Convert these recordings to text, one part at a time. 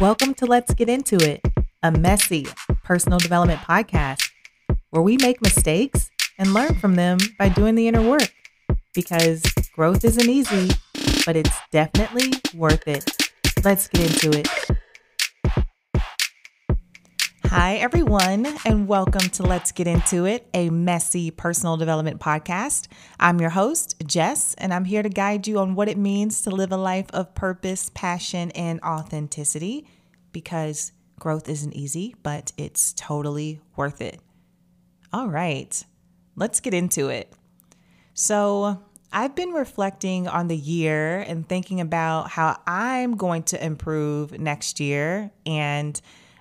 Welcome to Let's Get Into It, a messy personal development podcast where we make mistakes and learn from them by doing the inner work. Because growth isn't easy, but it's definitely worth it. Let's get into it. Hi, everyone, and welcome to Let's Get Into It, a messy personal development podcast. I'm your host, Jess, and I'm here to guide you on what it means to live a life of purpose, passion, and authenticity because growth isn't easy, but it's totally worth it. All right, let's get into it. So, I've been reflecting on the year and thinking about how I'm going to improve next year. And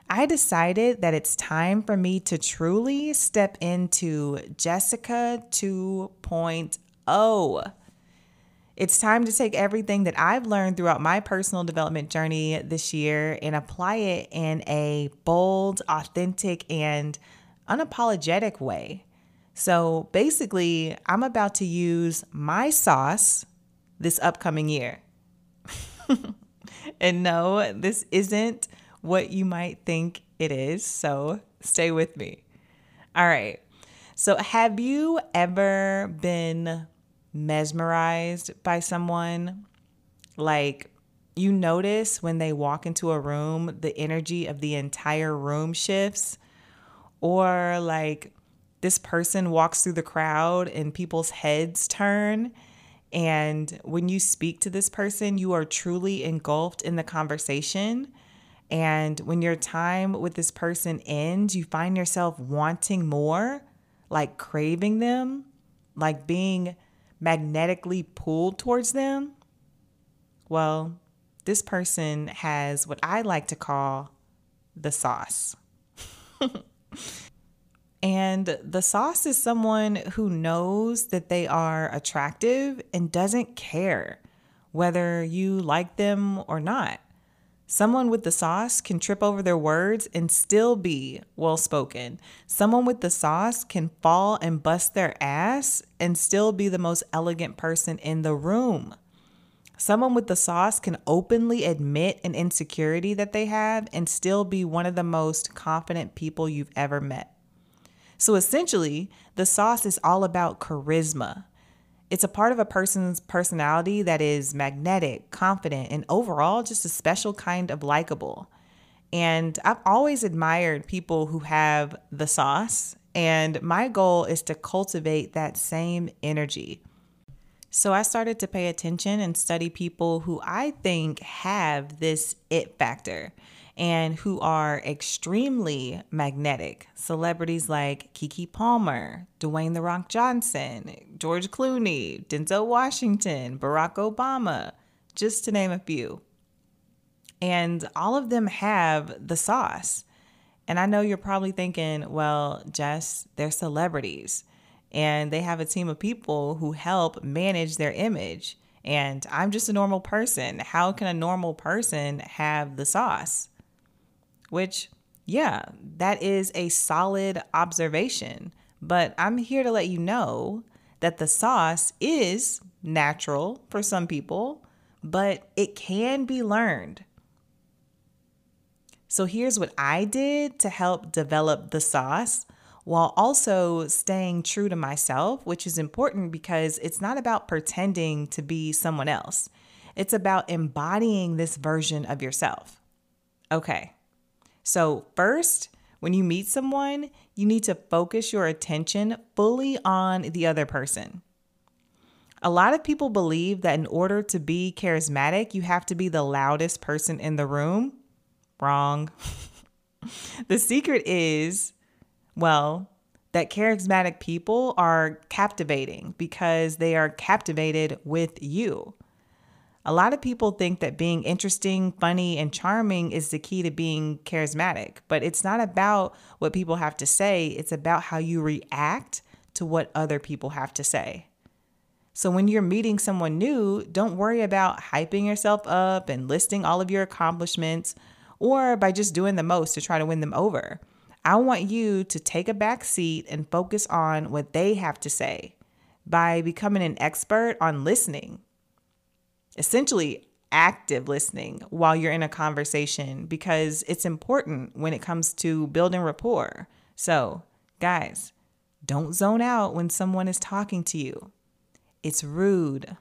I decided that it's time for me to truly step into Jessica 2.0. It's time to take everything that I've learned throughout my personal development journey this year and apply it in a bold, authentic, and unapologetic way. So basically, I'm about to use my sauce this upcoming year. and no, this isn't what you might think it is. So stay with me. All right. So, have you ever been mesmerized by someone? Like, you notice when they walk into a room, the energy of the entire room shifts? Or like this person walks through the crowd and people's heads turn. And when you speak to this person, you are truly engulfed in the conversation. And when your time with this person ends, you find yourself wanting more, like craving them, like being magnetically pulled towards them. Well, this person has what I like to call the sauce. And the sauce is someone who knows that they are attractive and doesn't care whether you like them or not. Someone with the sauce can trip over their words and still be well spoken. Someone with the sauce can fall and bust their ass and still be the most elegant person in the room. Someone with the sauce can openly admit an insecurity that they have and still be one of the most confident people you've ever met. So essentially, the sauce is all about charisma. It's a part of a person's personality that is magnetic, confident, and overall just a special kind of likable. And I've always admired people who have the sauce, and my goal is to cultivate that same energy. So I started to pay attention and study people who I think have this it factor and who are extremely magnetic. Celebrities like Keke Palmer, Dwayne The Rock Johnson, George Clooney, Denzel Washington, Barack Obama, just to name a few. And all of them have the sauce. And I know you're probably thinking, well, Jess, they're celebrities and they have a team of people who help manage their image. And I'm just a normal person. How can a normal person have the sauce? Which, yeah, that is a solid observation. But I'm here to let you know that the sauce is natural for some people, but it can be learned. So here's what I did to help develop the sauce while also staying true to myself, which is important because it's not about pretending to be someone else. It's about embodying this version of yourself. Okay, so, first, when you meet someone, you need to focus your attention fully on the other person. A lot of people believe that in order to be charismatic, you have to be the loudest person in the room. Wrong. the secret is, well, that charismatic people are captivating because they are captivated with you. A lot of people think that being interesting, funny, and charming is the key to being charismatic, but it's not about what people have to say, it's about how you react to what other people have to say. So when you're meeting someone new, don't worry about hyping yourself up and listing all of your accomplishments or by just doing the most to try to win them over. I want you to take a back seat and focus on what they have to say by becoming an expert on listening Essentially, active listening while you're in a conversation because it's important when it comes to building rapport. So, guys, don't zone out when someone is talking to you. It's rude.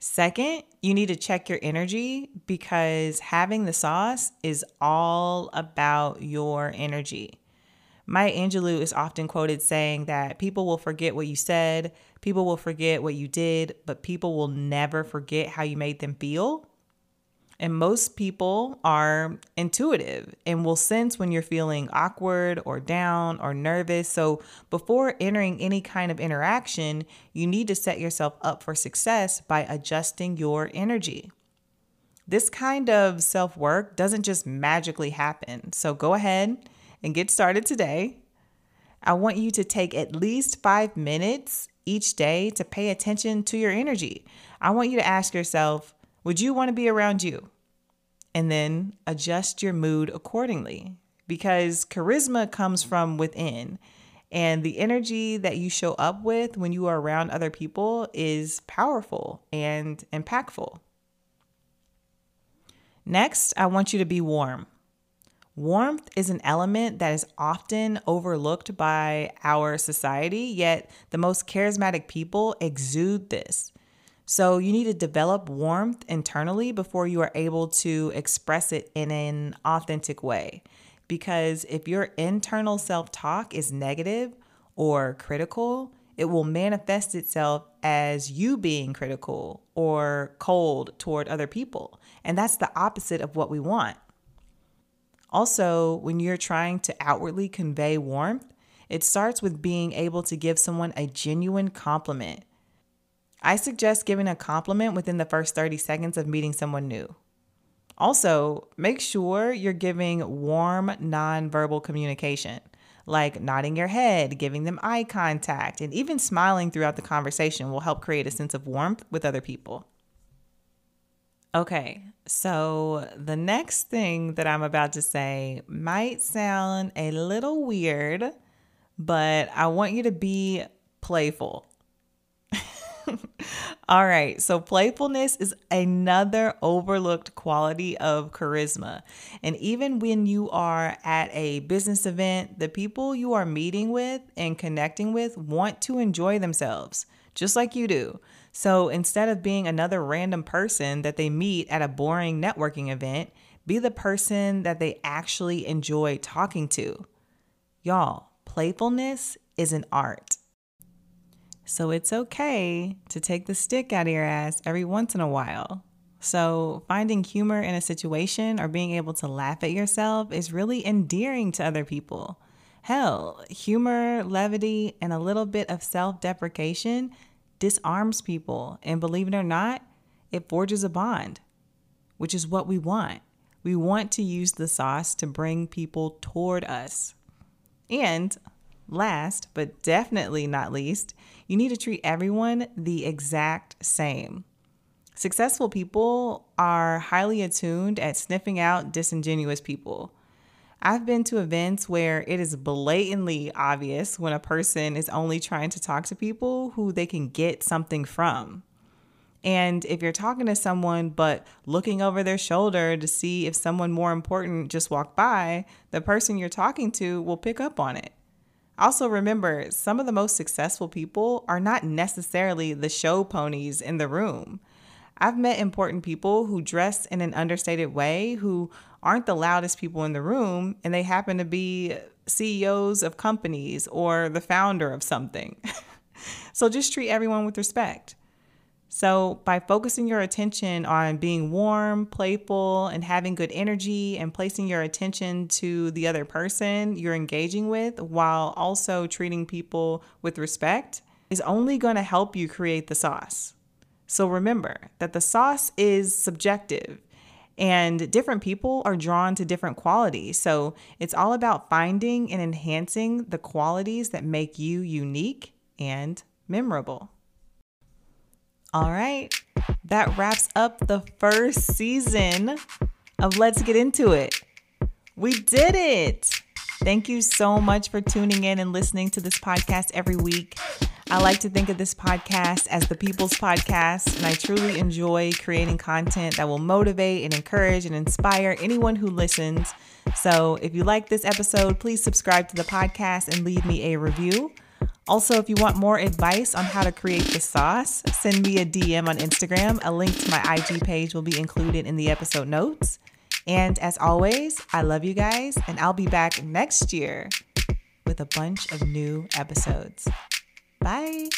Second, you need to check your energy because having the sauce is all about your energy. Maya Angelou is often quoted saying that people will forget what you said, people will forget what you did, but people will never forget how you made them feel. And most people are intuitive and will sense when you're feeling awkward or down or nervous. So, before entering any kind of interaction, you need to set yourself up for success by adjusting your energy. This kind of self work doesn't just magically happen. So, go ahead and get started today. I want you to take at least five minutes each day to pay attention to your energy. I want you to ask yourself, would you want to be around you? And then adjust your mood accordingly because charisma comes from within. And the energy that you show up with when you are around other people is powerful and impactful. Next, I want you to be warm. Warmth is an element that is often overlooked by our society, yet the most charismatic people exude this. So you need to develop warmth internally before you are able to express it in an authentic way. Because if your internal self talk is negative or critical, it will manifest itself as you being critical or cold toward other people. And that's the opposite of what we want. Also, when you're trying to outwardly convey warmth, it starts with being able to give someone a genuine compliment. I suggest giving a compliment within the first 30 seconds of meeting someone new. Also, make sure you're giving warm, nonverbal communication, like nodding your head, giving them eye contact, and even smiling throughout the conversation will help create a sense of warmth with other people. Okay, so the next thing that I'm about to say might sound a little weird, but I want you to be playful. All right, so playfulness is another overlooked quality of charisma. And even when you are at a business event, the people you are meeting with and connecting with want to enjoy themselves, just like you do. So instead of being another random person that they meet at a boring networking event, be the person that they actually enjoy talking to. Y'all, playfulness is an art. So it's okay to take the stick out of your ass every once in a while. So, finding humor in a situation or being able to laugh at yourself is really endearing to other people. Hell, humor, levity, and a little bit of self deprecation disarms people. And believe it or not, it forges a bond, which is what we want. We want to use the sauce to bring people toward us. And last, but definitely not least, you need to treat everyone the exact same. Successful people are highly attuned at sniffing out disingenuous people. I've been to events where it is blatantly obvious when a person is only trying to talk to people who they can get something from. And if you're talking to someone but looking over their shoulder to see if someone more important just walked by, the person you're talking to will pick up on it. Also, remember, some of the most successful people are not necessarily the show ponies in the room. I've met important people who dress in an understated way, who aren't the loudest people in the room, and they happen to be CEOs of companies or the founder of something. so just treat everyone with respect. So, by focusing your attention on being warm, playful, and having good energy, and placing your attention to the other person you're engaging with while also treating people with respect, is only going to help you create the sauce. So, remember that the sauce is subjective and different people are drawn to different qualities. So it's all about finding and enhancing the qualities that make you unique and memorable. All right, that wraps up the first season of Let's Get Into It. We did it. Thank you so much for tuning in and listening to this podcast every week. I like to think of this podcast as the people's podcast, and I truly enjoy creating content that will motivate and encourage and inspire anyone who listens. So if you like this episode, please subscribe to the podcast and leave me a review. Also, if you want more advice on how to create the sauce, send me a DM on Instagram. A link to my IG page will be included in the episode notes. And as always, I love you guys, and I'll be back next year with a bunch of new episodes. Bye.